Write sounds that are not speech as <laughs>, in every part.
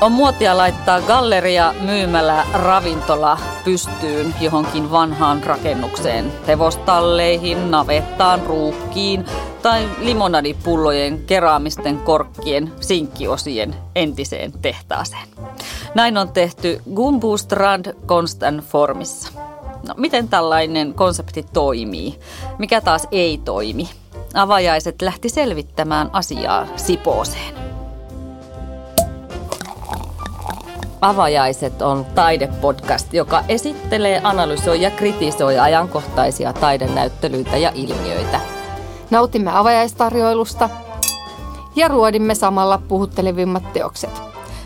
On muotia laittaa galleria, myymälä, ravintola pystyyn johonkin vanhaan rakennukseen. Hevostalleihin, navettaan, ruukkiin tai limonadipullojen, keraamisten korkkien, sinkkiosien entiseen tehtaaseen. Näin on tehty Gumbustrand Constant Formissa. No, miten tällainen konsepti toimii? Mikä taas ei toimi? Avajaiset lähti selvittämään asiaa Sipooseen. Avajaiset on taidepodcast, joka esittelee, analysoi ja kritisoi ajankohtaisia taidenäyttelyitä ja ilmiöitä. Nautimme avajaistarjoilusta ja ruodimme samalla puhuttelevimmat teokset.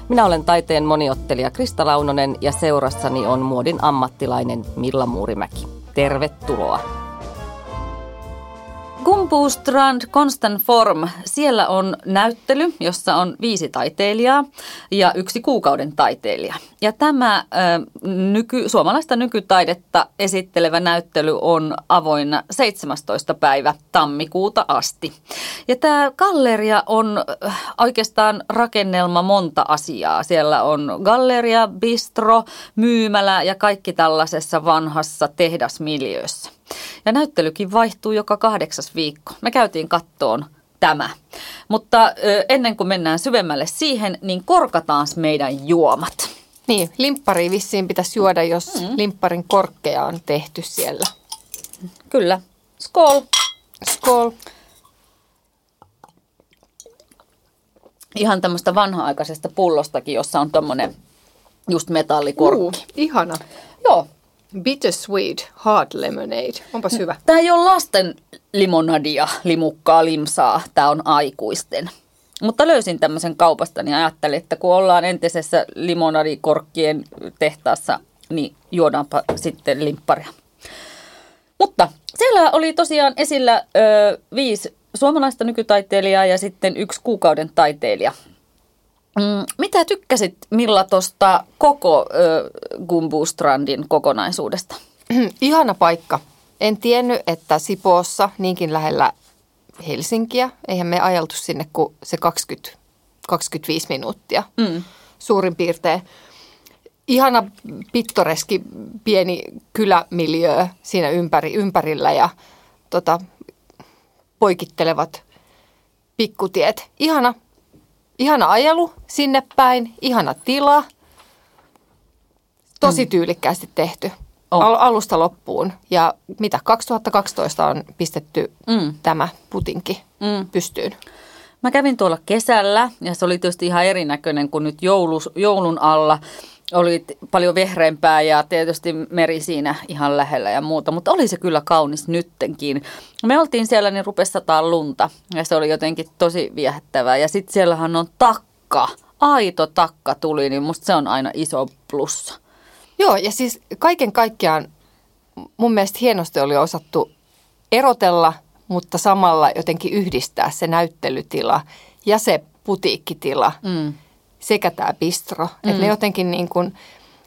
Minä olen taiteen moniottelija Krista Launonen ja seurassani on muodin ammattilainen Milla Muurimäki. Tervetuloa! Gumbustrand Constant Form, siellä on näyttely, jossa on viisi taiteilijaa ja yksi kuukauden taiteilija. Ja tämä äh, nyky, suomalaista nykytaidetta esittelevä näyttely on avoinna 17. päivä tammikuuta asti. Ja tämä galleria on oikeastaan rakennelma monta asiaa. Siellä on galleria, bistro, myymälä ja kaikki tällaisessa vanhassa tehdasmiljöössä. Ja näyttelykin vaihtuu joka kahdeksas viikko. Me käytiin kattoon tämä. Mutta ennen kuin mennään syvemmälle siihen, niin korkataan meidän juomat. Niin, limppari vissiin pitäisi juoda, jos mm. limpparin korkkeja on tehty siellä. Kyllä. Skol. Skol. Ihan tämmöistä vanha-aikaisesta pullostakin, jossa on tommonen just metallikorkki. Uh, ihana. Joo, Bittersweet Hard Lemonade. Onpas hyvä. Tämä ei ole lasten limonadia, limukkaa, limsaa. Tämä on aikuisten. Mutta löysin tämmöisen kaupasta, niin ajattelin, että kun ollaan entisessä limonadikorkkien tehtaassa, niin juodaanpa sitten limpparia. Mutta siellä oli tosiaan esillä ö, viisi suomalaista nykytaiteilijaa ja sitten yksi kuukauden taiteilija. Mm, mitä tykkäsit Milla tuosta koko ö, Gumbustrandin kokonaisuudesta? <clears throat> Ihana paikka. En tiennyt, että Sipoossa niinkin lähellä Helsinkiä, eihän me ajeltu sinne kuin se 20, 25 minuuttia mm. suurin piirtein. Ihana pittoreski pieni kylämiljö siinä ympäri, ympärillä ja tota, poikittelevat pikkutiet. Ihana Ihana ajelu sinne päin, ihana tila. Tosi mm. tyylikkäästi tehty. Oh. Al- alusta loppuun. Ja mitä, 2012 on pistetty mm. tämä putinki mm. pystyyn. Mä kävin tuolla kesällä ja se oli tietysti ihan erinäköinen kuin nyt joulus, joulun alla oli paljon vehreämpää ja tietysti meri siinä ihan lähellä ja muuta, mutta oli se kyllä kaunis nyttenkin. Me oltiin siellä, niin rupesi sataa lunta ja se oli jotenkin tosi viehättävää. Ja sitten siellähän on takka, aito takka tuli, niin musta se on aina iso plussa. Joo, ja siis kaiken kaikkiaan mun mielestä hienosti oli osattu erotella, mutta samalla jotenkin yhdistää se näyttelytila ja se putiikkitila. Mm sekä tämä bistro. Mm. Että ne jotenkin niin kuin,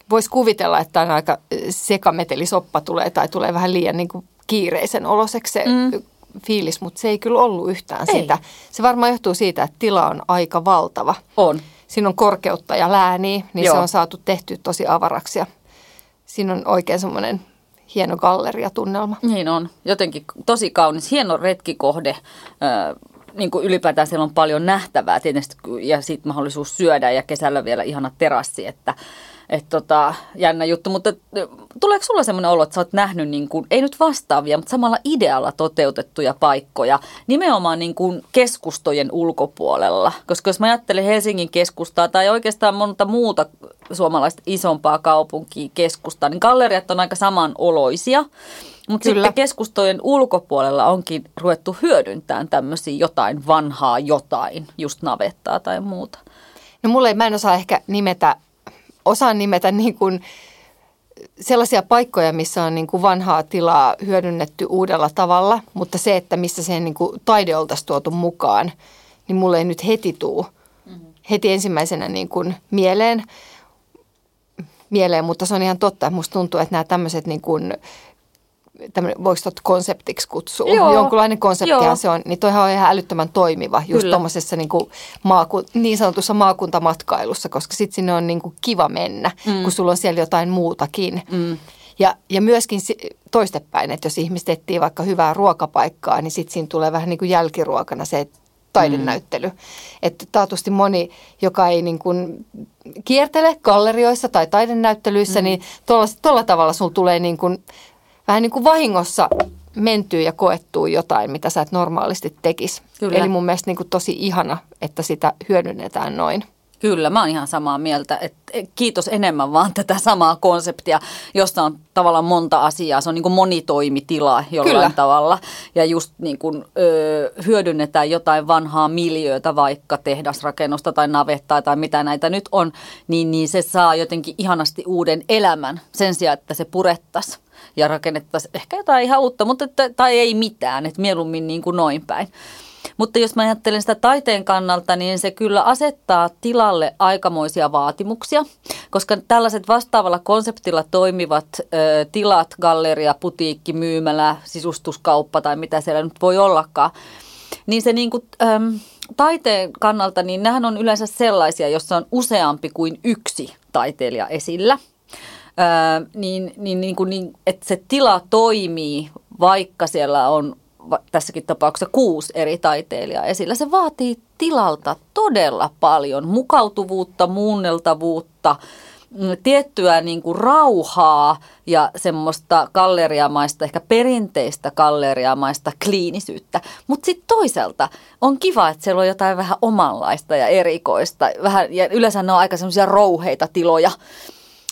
voisi kuvitella, että on aika sekametelisoppa tulee tai tulee vähän liian niin kuin kiireisen oloseksi se mm. fiilis, mutta se ei kyllä ollut yhtään ei. sitä. Se varmaan johtuu siitä, että tila on aika valtava. On. Siinä on korkeutta ja lääniä, niin Joo. se on saatu tehty tosi avaraksi ja siinä on oikein semmoinen hieno galleriatunnelma. Niin on. Jotenkin tosi kaunis, hieno retkikohde niin kuin ylipäätään siellä on paljon nähtävää tietysti ja sitten mahdollisuus syödä ja kesällä vielä ihana terassi, että et tota, jännä juttu, mutta tuleeko sulla semmoinen olo, että sä oot nähnyt, niin kuin, ei nyt vastaavia, mutta samalla idealla toteutettuja paikkoja nimenomaan niin kuin keskustojen ulkopuolella? Koska jos mä ajattelen Helsingin keskustaa tai oikeastaan monta muuta suomalaista isompaa kaupunkia keskustaa, niin galleriat on aika samanoloisia. Mutta sitten keskustojen ulkopuolella onkin ruvettu hyödyntämään tämmöisiä jotain vanhaa jotain, just navettaa tai muuta. No mulle ei, mä en osaa ehkä nimetä, osaan nimetä niin kuin sellaisia paikkoja, missä on niin kuin vanhaa tilaa hyödynnetty uudella tavalla, mutta se, että missä se niin kuin taide oltaisiin tuotu mukaan, niin mulle ei nyt heti tuu mm-hmm. heti ensimmäisenä niin kuin mieleen, mieleen, mutta se on ihan totta, että musta tuntuu, että nämä tämmöiset niin kuin voiko tuot konseptiksi kutsua, Joo. jonkunlainen konseptihan Joo. se on, niin toihan on ihan älyttömän toimiva just tuommoisessa niin, maaku, niin sanotussa maakuntamatkailussa, koska sitten sinne on niin kuin kiva mennä, mm. kun sulla on siellä jotain muutakin. Mm. Ja, ja myöskin toistepäin, että jos ihmiset etsii vaikka hyvää ruokapaikkaa, niin sitten siinä tulee vähän niin kuin jälkiruokana se taidenäyttely. Mm. Että taatusti moni, joka ei niin kuin kiertele gallerioissa tai taidenäyttelyissä, mm. niin tuolla tavalla sulla tulee niin kuin, vähän niin kuin vahingossa mentyä ja koettua jotain, mitä sä et normaalisti tekisi. Kyllä. Eli mun mielestä niin kuin tosi ihana, että sitä hyödynnetään noin. Kyllä, mä oon ihan samaa mieltä. Et kiitos enemmän vaan <laughs> tätä samaa konseptia, jossa on tavallaan monta asiaa. Se on niin kuin monitoimitila jollain Kyllä. tavalla. Ja just niin kuin, ö, hyödynnetään jotain vanhaa miljöötä, vaikka tehdasrakennusta tai navettaa tai mitä näitä nyt on, niin, niin se saa jotenkin ihanasti uuden elämän sen sijaan, että se purettaisiin ja rakennettaisiin ehkä jotain ihan uutta, mutta että, tai ei mitään, että mieluummin niin kuin noin päin. Mutta jos mä ajattelen sitä taiteen kannalta, niin se kyllä asettaa tilalle aikamoisia vaatimuksia, koska tällaiset vastaavalla konseptilla toimivat ö, tilat, galleria, putiikki, myymälä, sisustuskauppa tai mitä siellä nyt voi ollakaan, niin se niin kuin, äm, taiteen kannalta, niin nämähän on yleensä sellaisia, jossa on useampi kuin yksi taiteilija esillä. Öö, niin, niin, niin, kuin, niin, että se tila toimii, vaikka siellä on tässäkin tapauksessa kuusi eri taiteilijaa esillä. Se vaatii tilalta todella paljon mukautuvuutta, muunneltavuutta, mm, tiettyä niin kuin rauhaa ja semmoista galleriamaista, ehkä perinteistä galleriamaista kliinisyyttä. Mutta sitten toisaalta on kiva, että siellä on jotain vähän omanlaista ja erikoista. Vähän, ja yleensä ne on aika semmoisia rouheita tiloja.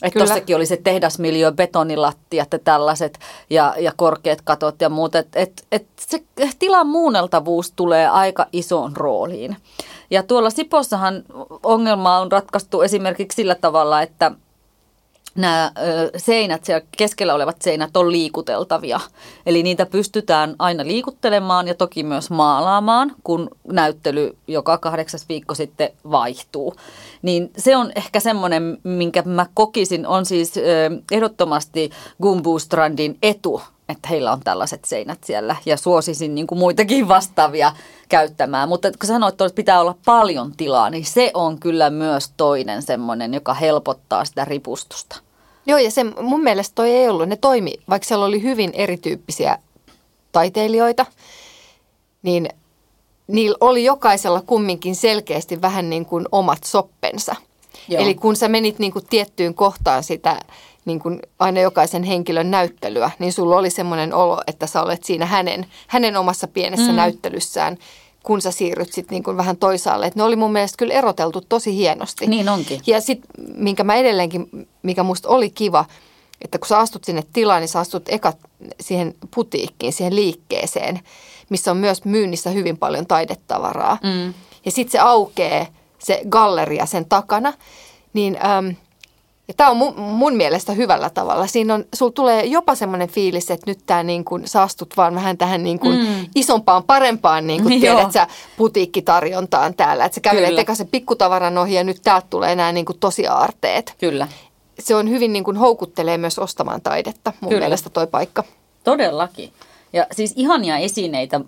Että Kyllä. tossakin oli se tehdasmiljö, betonilattiat ja tällaiset ja, ja korkeat katot ja muut. Että et, et se tilan muunneltavuus tulee aika isoon rooliin. Ja tuolla Sipossahan ongelma on ratkaistu esimerkiksi sillä tavalla, että nämä seinät, siellä keskellä olevat seinät on liikuteltavia. Eli niitä pystytään aina liikuttelemaan ja toki myös maalaamaan, kun näyttely joka kahdeksas viikko sitten vaihtuu. Niin se on ehkä semmoinen, minkä mä kokisin, on siis ö, ehdottomasti Gumbustrandin etu, että heillä on tällaiset seinät siellä ja suosisin niin kuin muitakin vastaavia käyttämään. Mutta kun sanoit, että pitää olla paljon tilaa, niin se on kyllä myös toinen semmoinen, joka helpottaa sitä ripustusta. Joo, ja se mun mielestä toi ei ollut, ne toimi, vaikka siellä oli hyvin erityyppisiä taiteilijoita, niin niillä oli jokaisella kumminkin selkeästi vähän niin kuin omat soppensa. Joo. Eli kun sä menit niin kuin tiettyyn kohtaan sitä niin kuin aina jokaisen henkilön näyttelyä, niin sulla oli semmoinen olo, että sä olet siinä hänen, hänen omassa pienessä mm. näyttelyssään, kun sä siirryt sitten niin kuin vähän toisaalle. Et ne oli mun mielestä kyllä eroteltu tosi hienosti. Niin onkin. Ja sitten, minkä mä edelleenkin, mikä musta oli kiva, että kun sä astut sinne tilaan, niin sä astut ekat siihen putiikkiin, siihen liikkeeseen, missä on myös myynnissä hyvin paljon taidetavaraa. Mm. Ja sitten se aukeaa, se galleria sen takana, niin... Äm, ja tämä on mun, mun mielestä hyvällä tavalla. Siinä on, sulla tulee jopa semmoinen fiilis, että nyt tää niin kuin, sä astut vaan vähän tähän niin kuin Mm. isompaan, parempaan, niin kuin <laughs> tiedät sä, putiikkitarjontaan täällä. Että sä kävelet se pikkutavaran ohi ja nyt täältä tulee nämä niin kuin tosi aarteet. Kyllä. Se on hyvin niin kuin houkuttelee myös ostamaan taidetta mun Kyllä. mielestä toi paikka. Todellakin. Ja siis ihania esineitä,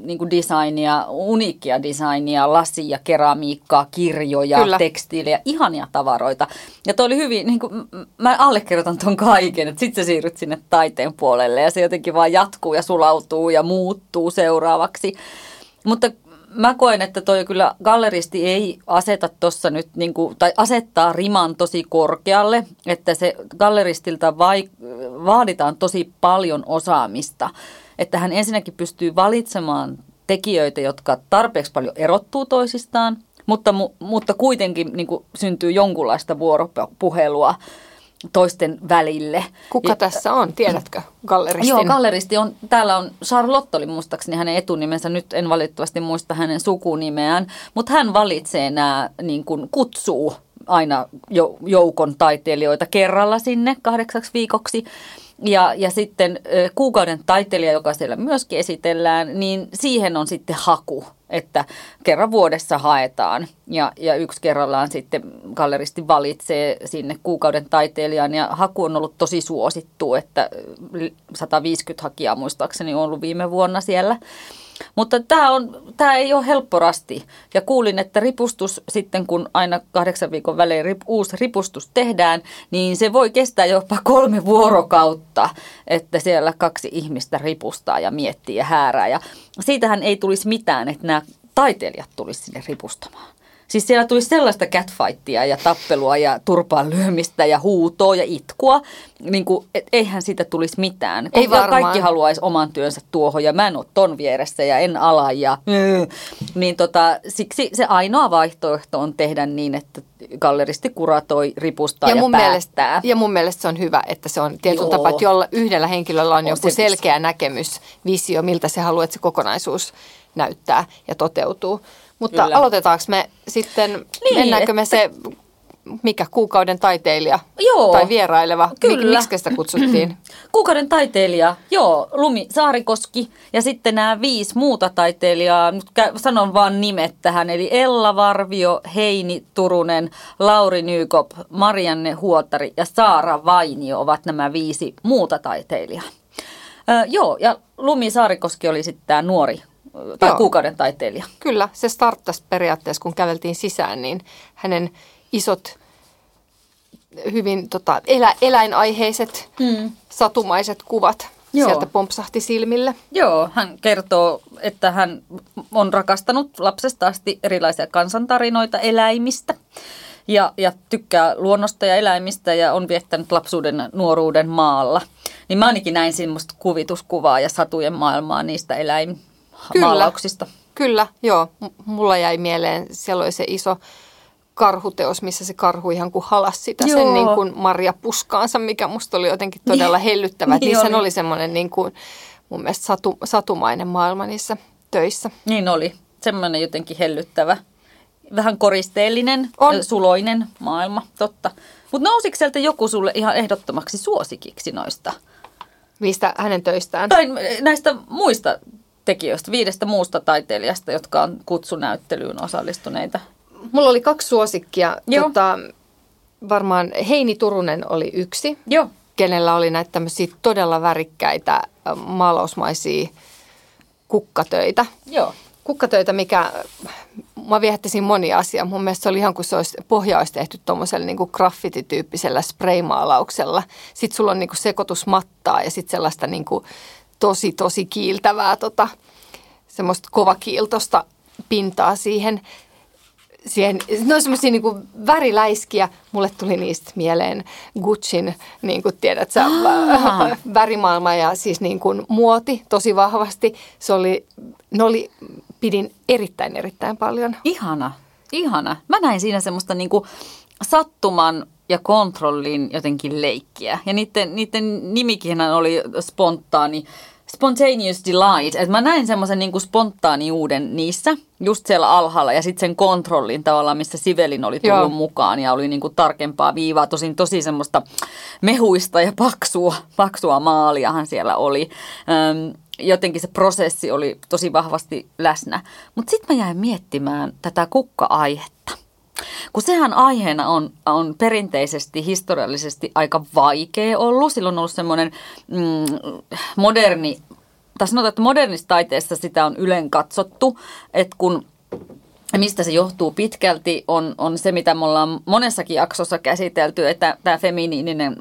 niin kuin designia, uniikkia designia, lasia, keramiikkaa, kirjoja, Kyllä. tekstiilejä, ihania tavaroita. Ja toi oli hyvin, niin kuin, mä allekirjoitan ton kaiken, että sit sä siirryt sinne taiteen puolelle ja se jotenkin vaan jatkuu ja sulautuu ja muuttuu seuraavaksi. Mutta mä koen, että toi kyllä galleristi ei aseta tuossa nyt, niin kuin, tai asettaa riman tosi korkealle, että se galleristilta vai, vaaditaan tosi paljon osaamista. Että hän ensinnäkin pystyy valitsemaan tekijöitä, jotka tarpeeksi paljon erottuu toisistaan, mutta, mu- mutta kuitenkin niin kuin, syntyy jonkunlaista vuoropuhelua toisten välille. Kuka Ja- tässä on, tiedätkö, galleristin? Joo, galleristi on, täällä on Charlotte oli muistaakseni hänen etunimensä, nyt en valitettavasti muista hänen sukunimeään, mutta hän valitsee nämä, niin kuin kutsuu aina jo, joukon taiteilijoita kerralla sinne kahdeksaksi viikoksi. Ja, ja sitten kuukauden taiteilija, joka siellä myöskin esitellään, niin siihen on sitten haku, että kerran vuodessa haetaan. Ja, ja yksi kerrallaan sitten galleristi valitsee sinne kuukauden taiteilijan ja haku on ollut tosi suosittu, että 150 hakijaa muistaakseni on ollut viime vuonna siellä. Mutta tämä, on, tämä ei ole helppo rasti. Ja kuulin, että ripustus sitten, kun aina kahdeksan viikon välein rip, uusi ripustus tehdään, niin se voi kestää jopa kolme vuorokautta, että siellä kaksi ihmistä ripustaa ja miettii ja häärää. Ja siitähän ei tulisi mitään, että nämä taiteilijat tulisi sinne ripustamaan. Siis siellä tuli sellaista catfightia ja tappelua ja turpaan lyömistä ja huutoa ja itkua, niin kuin, et eihän siitä tulisi mitään. Ei varmaan. Kaikki haluaisi oman työnsä tuohon ja mä en ole ton vieressä ja en ala. Ja, niin tota, siksi se ainoa vaihtoehto on tehdä niin, että galleristi kuratoi, ripustaa ja, ja mun päästää. Mielestä, ja mun mielestä se on hyvä, että se on tietyllä tapaa, että jolla yhdellä henkilöllä on, on joku selkeä näkemys, visio, miltä se haluaa, että se kokonaisuus näyttää ja toteutuu. Mutta Kyllä. aloitetaanko me sitten, niin, mennäänkö me se, mikä kuukauden taiteilija joo, tai vieraileva, Kyllä. miksi sitä kutsuttiin? <clears throat> Kuukauden taiteilija, joo, Lumi Saarikoski ja sitten nämä viisi muuta taiteilijaa, nyt sanon vaan nimet tähän, eli Ella Varvio, Heini Turunen, Lauri Nykop, Marianne Huotari ja Saara Vainio ovat nämä viisi muuta taiteilijaa. Ö, joo, ja Lumi Saarikoski oli sitten tämä nuori tai Joo. kuukauden taiteilija. Kyllä, se starttasi periaatteessa, kun käveltiin sisään, niin hänen isot, hyvin tota, elä, eläinaiheiset, hmm. satumaiset kuvat Joo. sieltä pompsahti silmille. Joo, hän kertoo, että hän on rakastanut lapsesta asti erilaisia kansantarinoita eläimistä ja, ja tykkää luonnosta ja eläimistä ja on viettänyt lapsuuden nuoruuden maalla. Niin mä ainakin näin semmoista kuvituskuvaa ja satujen maailmaa niistä eläim, Kyllä. maalauksista. Kyllä, joo. Mulla jäi mieleen, siellä oli se iso karhuteos, missä se karhu ihan kuin halas sitä joo. sen niin kuin Maria puskaansa, mikä musta oli jotenkin todella niin. hellyttävä. Niin niissä oli, oli semmoinen niin kuin, mun mielestä satu, satumainen maailma niissä töissä. Niin oli, semmoinen jotenkin hellyttävä. Vähän koristeellinen, On. suloinen maailma, totta. Mutta nousiko sieltä joku sulle ihan ehdottomaksi suosikiksi noista? Mistä hänen töistään? Tai näistä muista tekijöistä, viidestä muusta taiteilijasta, jotka on kutsunäyttelyyn osallistuneita? Mulla oli kaksi suosikkia. Tota, varmaan Heini Turunen oli yksi, Joo. kenellä oli näitä tämmöisiä todella värikkäitä maalausmaisia kukkatöitä. Joo. Kukkatöitä, mikä mä viehättäisin moni asia. Mun mielestä se oli ihan kuin se olisi, pohja olisi tehty tuommoisella niin graffitityyppisellä spraymaalauksella. Sitten sulla on niin kuin sekoitusmattaa ja sitten sellaista niin kuin tosi, tosi kiiltävää tota, semmoista kovakiiltosta pintaa siihen. siihen ne on semmoisia niin väriläiskiä. Mulle tuli niistä mieleen Gucciin, niin kuin tiedät sä, <laughs> värimaailma ja siis niin kuin muoti tosi vahvasti. Se oli, ne oli, pidin erittäin, erittäin paljon. Ihana, ihana. Mä näin siinä semmoista niin kuin sattuman ja kontrollin jotenkin leikkiä. Ja niiden, niiden nimikin oli spontaani spontaneous delight, että mä näin semmoisen niin spontaaniuden niissä, just siellä alhaalla ja sitten sen kontrollin tavallaan, missä Sivelin oli tullut Joo. mukaan ja oli niin kuin tarkempaa viivaa, tosin tosi semmoista mehuista ja paksua, paksua maaliahan siellä oli. Öm, jotenkin se prosessi oli tosi vahvasti läsnä. Mutta sitten mä jäin miettimään tätä kukka-aihetta. Kun sehän aiheena on, on perinteisesti, historiallisesti aika vaikea ollut. Silloin on ollut semmoinen mm, moderni, tai sanotaan, että modernissa taiteessa sitä on ylen katsottu, että kun mistä se johtuu pitkälti, on, on se, mitä me ollaan monessakin jaksossa käsitelty, että tämä feminiininen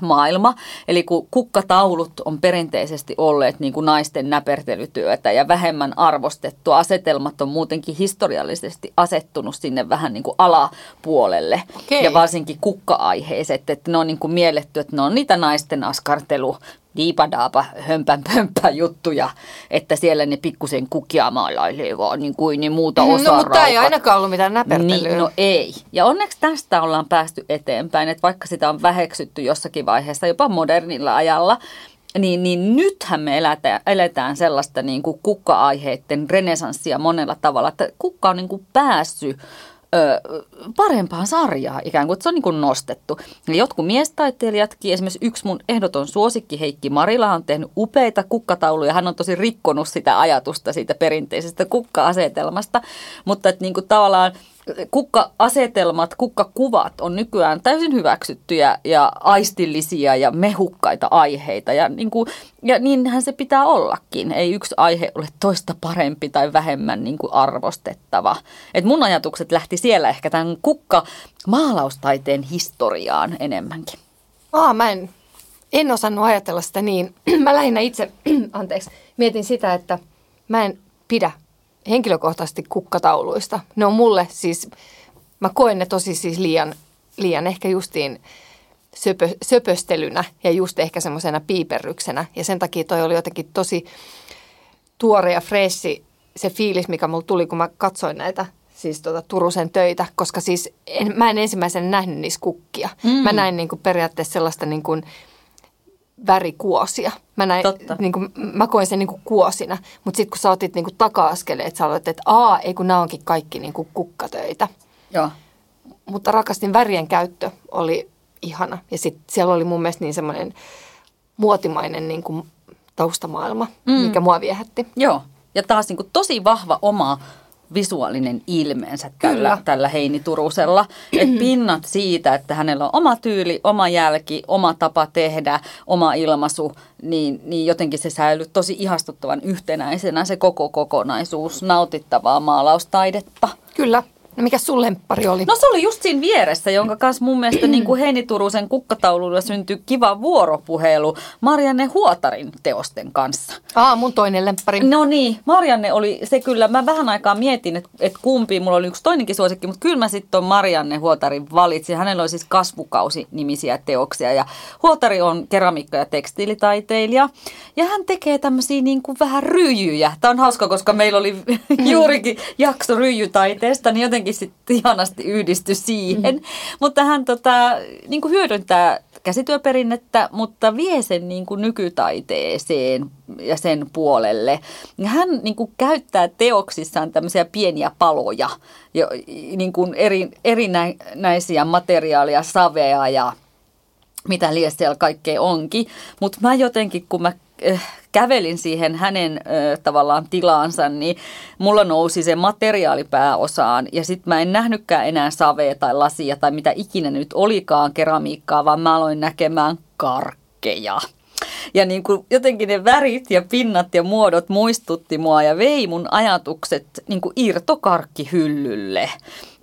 maailma. Eli kun kukkataulut on perinteisesti olleet niin kuin naisten näpertelytyötä ja vähemmän arvostettu, asetelmat on muutenkin historiallisesti asettunut sinne vähän niin kuin alapuolelle. Okay. Ja varsinkin kukka-aiheiset, että ne on niin kuin mielletty, että ne on niitä naisten askartelu diipadaapa hömpän pömpä juttuja, että siellä ne pikkusen kukia maalailee vaan niin kuin niin muuta mm, osaa No mutta ei ainakaan ollut mitään näpertelyä. Niin, no ei. Ja onneksi tästä ollaan päästy eteenpäin, että vaikka sitä on väheksytty jossakin vaiheessa jopa modernilla ajalla, niin, niin nythän me elätään, eletään sellaista niin kuin kukka-aiheiden renesanssia monella tavalla, että kukka on niin kuin päässyt ö, parempaan sarjaan ikään kuin, että se on niin kuin nostettu. Ja jotkut miestaiteilijatkin, esimerkiksi yksi mun ehdoton suosikki Heikki Marila on tehnyt upeita kukkatauluja. Hän on tosi rikkonut sitä ajatusta siitä perinteisestä kukka-asetelmasta, mutta että niin kuin tavallaan kukka-asetelmat, kukkakuvat on nykyään täysin hyväksyttyjä ja aistillisia ja mehukkaita aiheita. Ja, niin kuin, ja niinhän se pitää ollakin. Ei yksi aihe ole toista parempi tai vähemmän niin kuin arvostettava. Et mun ajatukset lähti siellä ehkä tämän kukka-maalaustaiteen historiaan enemmänkin. Aa, mä en, en osannut ajatella sitä niin. <clears throat> mä lähinnä itse, <clears throat> anteeksi, mietin sitä, että mä en pidä henkilökohtaisesti kukkatauluista. Ne on mulle siis, mä koen ne tosi siis liian, liian ehkä justiin söpö, söpöstelynä ja just ehkä semmoisena piiperryksenä. Ja sen takia toi oli jotenkin tosi tuore ja freshi se fiilis, mikä mulla tuli, kun mä katsoin näitä siis tuota Turusen töitä, koska siis en, mä en ensimmäisenä nähnyt niissä kukkia. Mm. Mä näin niin kuin periaatteessa sellaista niin kuin, värikuosia. Mä, näin, niin kuin, mä koen sen niin kuin kuosina, mutta sitten kun sä otit niin kuin taka-askeleet, sä aloit, että aa, ei kun nämä onkin kaikki niin kuin kukkatöitä. Joo. Mutta rakastin värien käyttö oli ihana. Ja sitten siellä oli mun mielestä niin semmoinen muotimainen niin kuin taustamaailma, mm. mikä mua viehätti. Joo, ja taas niin kuin tosi vahva oma visuaalinen ilmeensä tällä, tällä Heini Turusella. Et <clears throat> pinnat siitä, että hänellä on oma tyyli, oma jälki, oma tapa tehdä, oma ilmaisu, niin, niin jotenkin se säilyy tosi ihastuttavan yhtenäisenä se koko kokonaisuus, nautittavaa maalaustaidetta. Kyllä. No mikä sun lemppari oli? No se oli just siinä vieressä, jonka kanssa mun mielestä niin kuin Heini Turusen kukkataululla syntyi kiva vuoropuhelu Marianne Huotarin teosten kanssa. Aa, mun toinen lemppari. No niin, Marianne oli se kyllä, mä vähän aikaa mietin, että, että kumpi, mulla oli yksi toinenkin suosikki, mutta kyllä mä sitten Marianne Huotarin valitsin. Hänellä oli siis kasvukausi-nimisiä teoksia ja Huotari on keramiikka- ja tekstiilitaiteilija ja hän tekee tämmöisiä niin kuin vähän ryijyjä. Tämä on hauska, koska meillä oli <laughs> juurikin jakso ryijytaiteesta, niin jotenkin jotenkin sitten ihanasti yhdisty siihen. Mm. Mutta hän tota, niin kuin hyödyntää käsityöperinnettä, mutta vie sen niin kuin nykytaiteeseen ja sen puolelle. Hän niin kuin käyttää teoksissaan tämmöisiä pieniä paloja, jo, niin kuin eri, erinäisiä materiaalia, savea ja mitä siellä kaikkea onkin. Mutta mä jotenkin, kun mä äh, kävelin siihen hänen ö, tavallaan tilaansa, niin mulla nousi se materiaali pääosaan ja sitten mä en nähnytkään enää savea tai lasia tai mitä ikinä nyt olikaan keramiikkaa, vaan mä aloin näkemään karkkeja. Ja niin kuin jotenkin ne värit ja pinnat ja muodot muistutti mua ja vei mun ajatukset niin kuin irtokarkkihyllylle.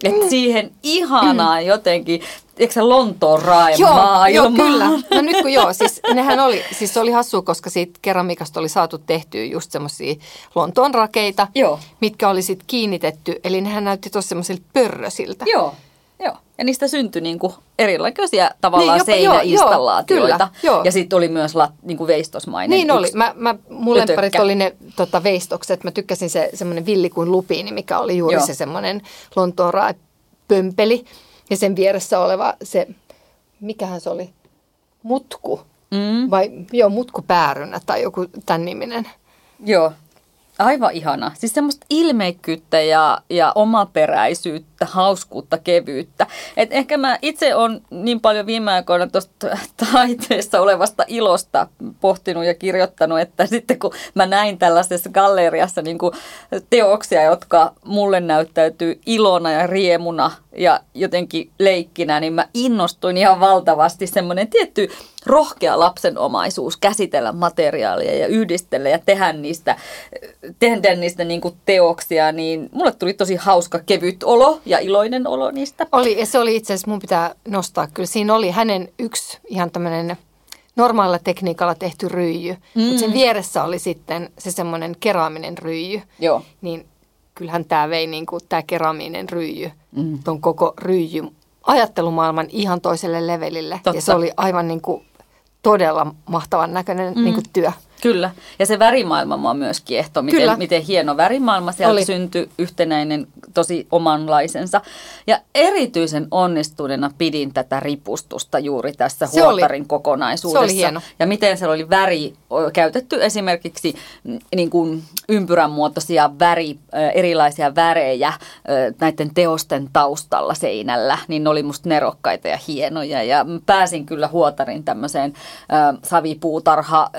Että mm. siihen ihanaa mm. jotenkin, eikö se Lontoon raemaailma? Joo, joo, kyllä. No nyt kun joo, siis nehän oli, siis se oli hassu, koska siitä keramiikasta oli saatu tehtyä just semmoisia Lontoon rakeita, joo. mitkä oli sitten kiinnitetty, eli nehän näytti tosi semmoisilta pörrösiltä. Joo. Joo, ja niistä syntyi niin kuin erilaisia tavallaan niin, seinäinstallaatioita. Joo, joo. Ja sitten oli myös lat, niin kuin veistosmainen. Niin oli. Mä, mä, mun lemparit oli ne tota, veistokset. Mä tykkäsin se semmoinen villi kuin lupiini, mikä oli juuri joo. se semmoinen Lontoon pömpeli. Ja sen vieressä oleva se, mikähän se oli, mutku. Mm. Vai joo, mutkupäärynä tai joku tämän niminen. Joo, Aivan ihana. Siis semmoista ilmeikkyyttä ja, ja omaperäisyyttä, hauskuutta, kevyyttä. Et ehkä mä itse on niin paljon viime aikoina tuosta <laughs> taiteessa olevasta ilosta pohtinut ja kirjoittanut, että sitten kun mä näin tällaisessa galleriassa niin teoksia, jotka mulle näyttäytyy ilona ja riemuna ja jotenkin leikkinä, niin mä innostuin ihan valtavasti semmoinen tietty rohkea lapsenomaisuus käsitellä materiaalia ja yhdistellä ja tehdä niistä, tehdä niistä niin kuin teoksia, niin mulle tuli tosi hauska kevyt olo ja iloinen olo niistä. Oli, ja se oli itse asiassa, mun pitää nostaa, kyllä siinä oli hänen yksi ihan tämmöinen normaalilla tekniikalla tehty ryijy, mm. mutta sen vieressä oli sitten se semmoinen keraaminen ryijy. Joo. Niin kyllähän tämä vei niin kuin tämä keraaminen ryijy, mm. ton koko ryijy ajattelumaailman ihan toiselle levelille. Totta. Ja se oli aivan niin kuin todella mahtavan näköinen mm. niin kuin työ. Kyllä, ja se värimaailma mua myös kiehto, miten, miten hieno värimaailma sieltä Oli. syntyi, yhtenäinen, tosi omanlaisensa. Ja erityisen onnistuneena pidin tätä ripustusta juuri tässä se huotarin oli. kokonaisuudessa. Se oli hieno. Ja miten se oli väri käytetty esimerkiksi niin kuin ympyrän muotoisia väri, erilaisia värejä näiden teosten taustalla seinällä, niin ne oli musta nerokkaita ja hienoja. Ja pääsin kyllä huotarin tämmöiseen savipuutarha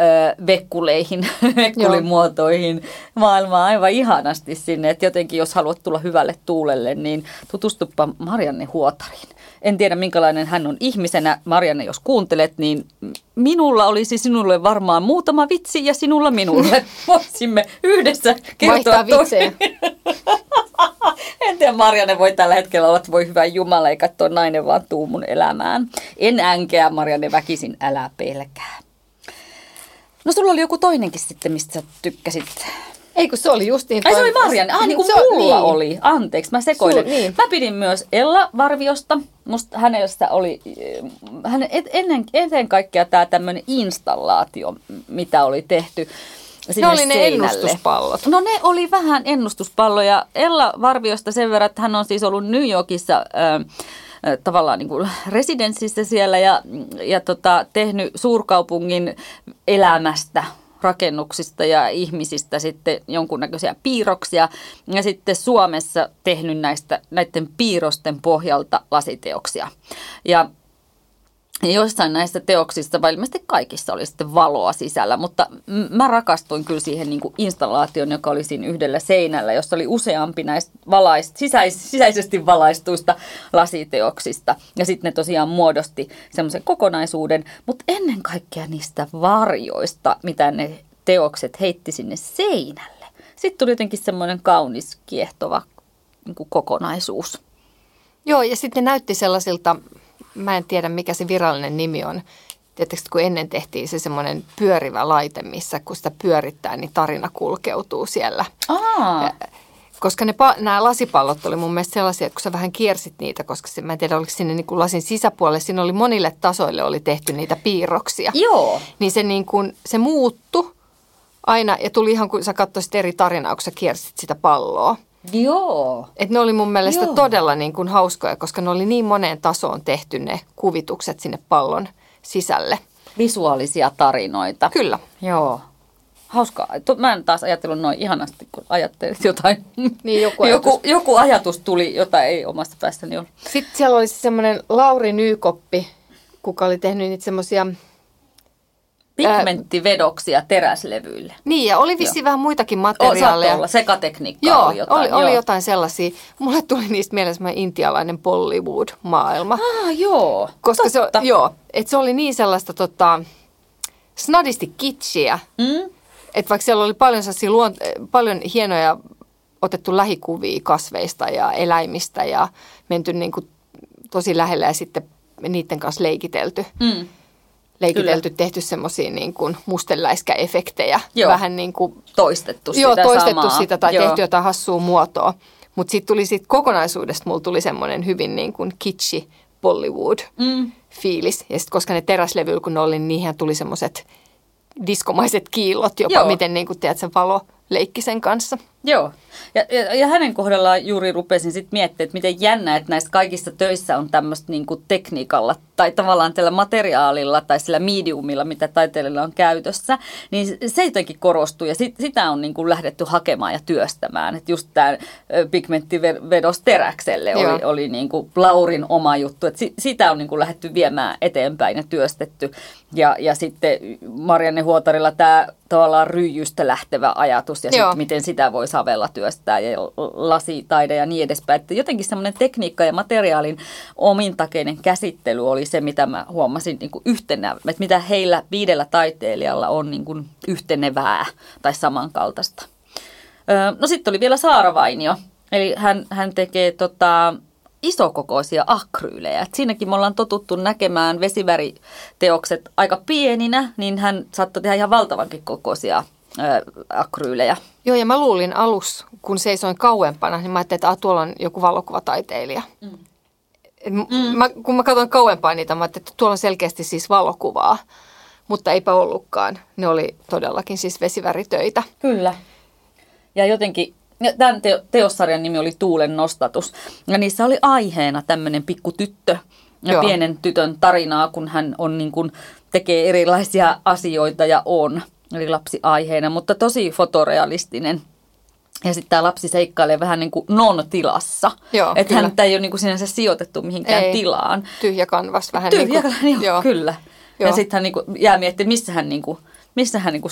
vekkuleihin, vekkulimuotoihin <laughs> maailmaa aivan ihanasti sinne. Että jotenkin jos haluat tulla hyvälle tuulelle, niin tutustuppa Marianne Huotariin. En tiedä minkälainen hän on ihmisenä. Marianne, jos kuuntelet, niin minulla olisi sinulle varmaan muutama vitsi ja sinulla minulle. <laughs> Voisimme yhdessä kertoa vitsejä. <laughs> en tiedä, Marianne voi tällä hetkellä olla, että voi hyvä Jumala, ei katsoa nainen vaan tuu mun elämään. En änkeä, Marianne väkisin, älä pelkää. No sulla oli joku toinenkin sitten, mistä sä tykkäsit. Ei kun se oli just niin. Ai se oli Marianne. Ah, niin kuin se, mulla niin. oli. Anteeksi, mä sekoilen. niin. Mä pidin myös Ella Varviosta. Musta hänessä oli, hänen, ennen, ennen kaikkea tämä tämmöinen installaatio, mitä oli tehty sinne Ne oli ne seinälle. ennustuspallot. No ne oli vähän ennustuspalloja. Ella Varviosta sen verran, että hän on siis ollut New Yorkissa... Äh, tavallaan niin kuin residenssissä siellä ja, ja tota, tehnyt suurkaupungin elämästä rakennuksista ja ihmisistä sitten jonkunnäköisiä piirroksia ja sitten Suomessa tehnyt näistä, näiden piirrosten pohjalta lasiteoksia. Ja ja joissain näistä teoksista, vai ilmeisesti kaikissa oli sitten valoa sisällä, mutta mä rakastuin kyllä siihen niin kuin installaation, joka oli siinä yhdellä seinällä, jossa oli useampi näistä valaist, sisäis, sisäisesti valaistuista lasiteoksista. Ja sitten ne tosiaan muodosti semmoisen kokonaisuuden, mutta ennen kaikkea niistä varjoista, mitä ne teokset heitti sinne seinälle. Sitten tuli jotenkin semmoinen kaunis, kiehtova niin kuin kokonaisuus. Joo, ja sitten ne näytti sellaisilta mä en tiedä mikä se virallinen nimi on. Tietysti kun ennen tehtiin se semmoinen pyörivä laite, missä kun sitä pyörittää, niin tarina kulkeutuu siellä. Aa. Koska ne, nämä lasipallot oli mun mielestä sellaisia, että kun sä vähän kiersit niitä, koska se, mä en tiedä oliko sinne niin kuin lasin sisäpuolelle, siinä oli monille tasoille oli tehty niitä piirroksia. Joo. Niin se, niin kuin, se muuttu aina ja tuli ihan kun sä katsoisit eri tarinaa, kun sä kiersit sitä palloa. Joo. Et ne oli mun mielestä Joo. todella niin kuin hauskoja, koska ne oli niin moneen tasoon tehty ne kuvitukset sinne pallon sisälle. Visuaalisia tarinoita. Kyllä. Joo. Hauskaa. Mä en taas ajatellut noin ihanasti, kun ajattelit jotain. Niin, joku, <laughs> ajatus. joku, joku ajatus tuli, jota ei omasta päästäni ole. Sitten siellä oli semmoinen Lauri Nykoppi, kuka oli tehnyt niitä semmoisia Pigmenttivedoksia teräslevyille. Niin, ja oli vissi vähän muitakin materiaaleja. olla, sekatekniikka joo, oli jotain. Oli, oli joo. jotain sellaisia. Mulle tuli niistä mielessä intialainen Bollywood-maailma. Ah, joo, Koska Totta. se, joo, että se oli niin sellaista tota, snadisti kitschiä. Mm? Että vaikka siellä oli paljon, luont- paljon hienoja otettu lähikuvia kasveista ja eläimistä ja menty niin kuin tosi lähelle ja sitten niiden kanssa leikitelty. Mm leikitelty, Kyllä. tehty semmoisia niin kuin mustenläiskäefektejä. Joo. Vähän niin kuin, toistettu sitä joo, toistettu samaa. sitä tai joo. tehty jotain hassua muotoa. Mutta sitten tuli sit kokonaisuudesta, mulla tuli semmoinen hyvin niin kuin kitsch Bollywood-fiilis. Mm. Ja sitten koska ne teräslevyillä, kun ne oli, niin niihin tuli semmoiset diskomaiset kiillot jopa, joo. miten niin kuin, tiedät, se valo leikki sen kanssa. Joo. Ja, ja, ja hänen kohdallaan juuri rupesin sitten miettimään, että miten jännä, että näissä kaikissa töissä on tämmöistä niin tekniikalla tai tavallaan tällä materiaalilla tai sillä mediumilla, mitä taiteilijalla on käytössä, niin se jotenkin korostuu ja sit, sitä on niin kuin lähdetty hakemaan ja työstämään. Että just tämä pigmenttivedos teräkselle oli, oli niin kuin Laurin oma juttu, että sitä on niin kuin lähdetty viemään eteenpäin ja työstetty. Ja, ja sitten Marianne Huotarilla tämä tavallaan ryijystä lähtevä ajatus ja sitten miten sitä voi savella työstää ja lasitaide ja niin edespäin. Että jotenkin semmoinen tekniikka ja materiaalin omintakeinen käsittely oli se, mitä mä huomasin niin kuin yhtenä, että mitä heillä viidellä taiteilijalla on niin kuin yhtenevää tai samankaltaista. No sitten oli vielä Saara Vainio, eli hän, hän tekee tota, isokokoisia akryylejä. Et siinäkin me ollaan totuttu näkemään vesiväriteokset aika pieninä, niin hän saattoi tehdä ihan valtavankin kokoisia akryylejä. Joo, ja mä luulin alus, kun seisoin kauempana, niin mä ajattelin, että ah, tuolla on joku valokuvataiteilija. Mm. Mm. Mä, kun mä katson kauempaa niitä, mä ajattelin, että tuolla on selkeästi siis valokuvaa. mutta eipä ollutkaan. Ne oli todellakin siis vesiväritöitä. Kyllä. Ja jotenkin, tämän teo, teossarjan nimi oli Tuulen nostatus. Ja niissä oli aiheena tämmöinen pikku tyttö ja Joo. pienen tytön tarinaa, kun hän on niin kuin, tekee erilaisia asioita ja on. Eli lapsi aiheena, mutta tosi fotorealistinen. Ja sitten tämä lapsi seikkailee vähän niin kuin non-tilassa. Että hän ei ole niin kuin sinänsä sijoitettu mihinkään ei. tilaan. Tyhjä kanvas vähän Tyhjä, niin kuin, joo, joo. kyllä. Joo. Ja sitten hän niin kuin jää miettimään, missä hän niin kuin, missä hän niinku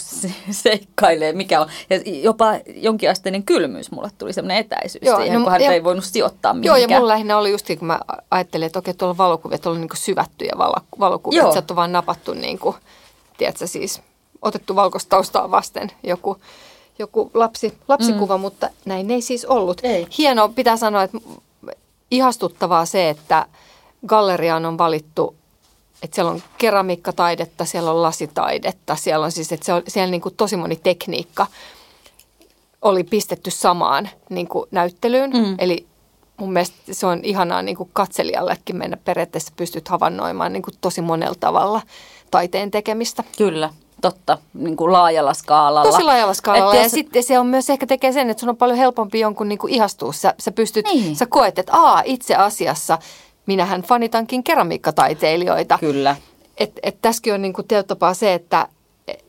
seikkailee, mikä on. Ja jopa jonkinasteinen kylmyys mulle tuli semmoinen etäisyys joo, siihen, no, kun hän ja, ei voinut sijoittaa mihinkään. Joo, ja mulla lähinnä oli just kun mä ajattelin, että okei, tuolla valokuvia, tuolla on niinku syvättyjä valokuvia, joo. että sä vaan napattu niin kuin, tiedätkö, siis otettu valkoista taustaa vasten joku, joku lapsi, lapsikuva, mm. mutta näin ei siis ollut. Ei. Hienoa, pitää sanoa, että ihastuttavaa se, että galleriaan on valittu että siellä on keramiikkataidetta, siellä on lasitaidetta, siellä on siis, että se on, siellä niin kuin tosi moni tekniikka oli pistetty samaan niin kuin näyttelyyn. Mm. Eli mun mielestä se on ihanaa niin kuin katselijallekin mennä periaatteessa pystyt havainnoimaan niin kuin tosi monella tavalla taiteen tekemistä. Kyllä, totta, niin kuin laajalla skaalalla. Tosi laajalla skaalalla. jos... Ja sitten se on myös ehkä tekee sen, että sun on paljon helpompi jonkun niin kuin ihastua. Sä, sä pystyt, niin. sä koet, että aa, itse asiassa minähän fanitankin keramiikkataiteilijoita. Kyllä. Et, et tässäkin on niinku tapaa se, että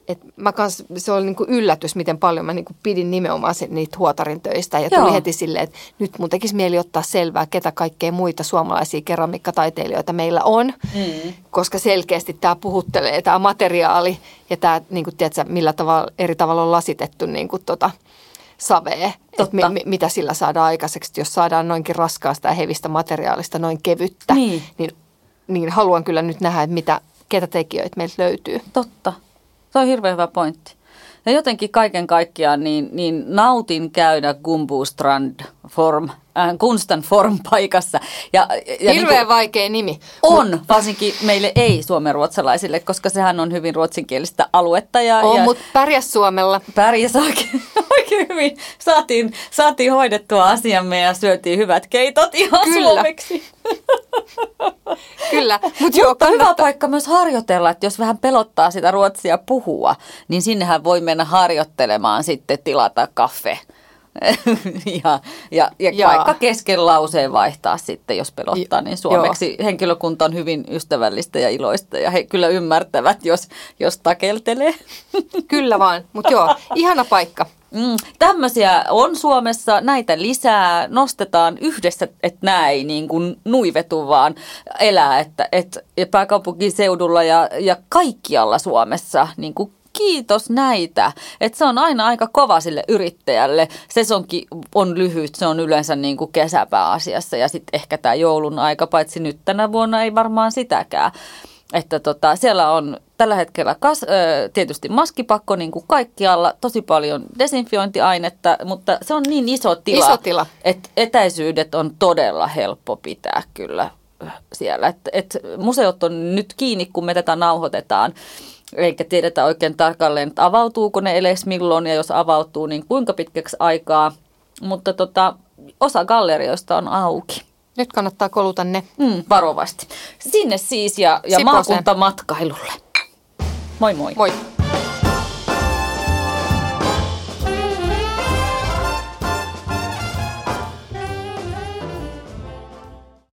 et mä kans, se oli niinku yllätys, miten paljon mä niinku pidin nimenomaan sen, niitä huotarin töistä. Ja tuli Joo. heti silleen, että nyt mun tekisi mieli ottaa selvää, ketä kaikkea muita suomalaisia keramiikkataiteilijoita meillä on. Mm. Koska selkeästi tämä puhuttelee, tämä materiaali ja tämä, niinku, tiedätkö, millä tavalla, eri tavalla on lasitettu niinku, tota, savee, että mi, mitä sillä saadaan aikaiseksi. Jos saadaan noinkin raskaasta ja hevistä materiaalista noin kevyttä, niin, niin, niin haluan kyllä nyt nähdä, että mitä, ketä tekijöitä meiltä löytyy. Totta. Se on hirveän hyvä pointti. Ja jotenkin kaiken kaikkiaan niin, niin nautin käydä Gumbustrand Form, äh, Kunstan Form <laughs> paikassa. Ja, ja Hirveän niin vaikea nimi. On, varsinkin meille ei suomenruotsalaisille, koska sehän on hyvin ruotsinkielistä aluetta. Ja, on, ja, mutta pärjäs Suomella. Pärjäs oikein hyvin. Saatiin, saatiin hoidettua asiamme ja syötiin hyvät keitot ihan Kyllä. suomeksi. Kyllä. Mut joo, Mutta hyvä paikka myös harjoitella, että jos vähän pelottaa sitä ruotsia puhua, niin sinnehän voi mennä harjoittelemaan sitten tilata kaffe. <laughs> ja, ja, ja, ja vaikka kesken lauseen vaihtaa sitten, jos pelottaa, niin suomeksi Joo. henkilökunta on hyvin ystävällistä ja iloista ja he kyllä ymmärtävät, jos, jos takeltelee. Kyllä vaan, mutta joo, ihana paikka. Mm, tämmöisiä on Suomessa, näitä lisää, nostetaan yhdessä, että näin niin kuin nuivetu vaan elää, että, että pääkaupunkiseudulla ja, ja kaikkialla Suomessa niin kuin kiitos näitä. Että se on aina aika kova sille yrittäjälle. Sesonki on lyhyt, se on yleensä niin kuin kesäpääasiassa ja sitten ehkä tämä joulun aika, paitsi nyt tänä vuonna ei varmaan sitäkään. Että tota, siellä on tällä hetkellä kas, ö, tietysti maskipakko niin kuin kaikkialla, tosi paljon desinfiointiainetta, mutta se on niin iso tila, iso tila. että etäisyydet on todella helppo pitää kyllä siellä. Et, et museot on nyt kiinni, kun me tätä nauhoitetaan, eikä tiedetä oikein tarkalleen, että avautuuko ne edes milloin ja jos avautuu, niin kuinka pitkäksi aikaa. Mutta tota, osa gallerioista on auki. Nyt kannattaa koluta ne. Mm, varovasti. Sinne siis ja, ja maakuntamatkailulle. Moi moi. Moi.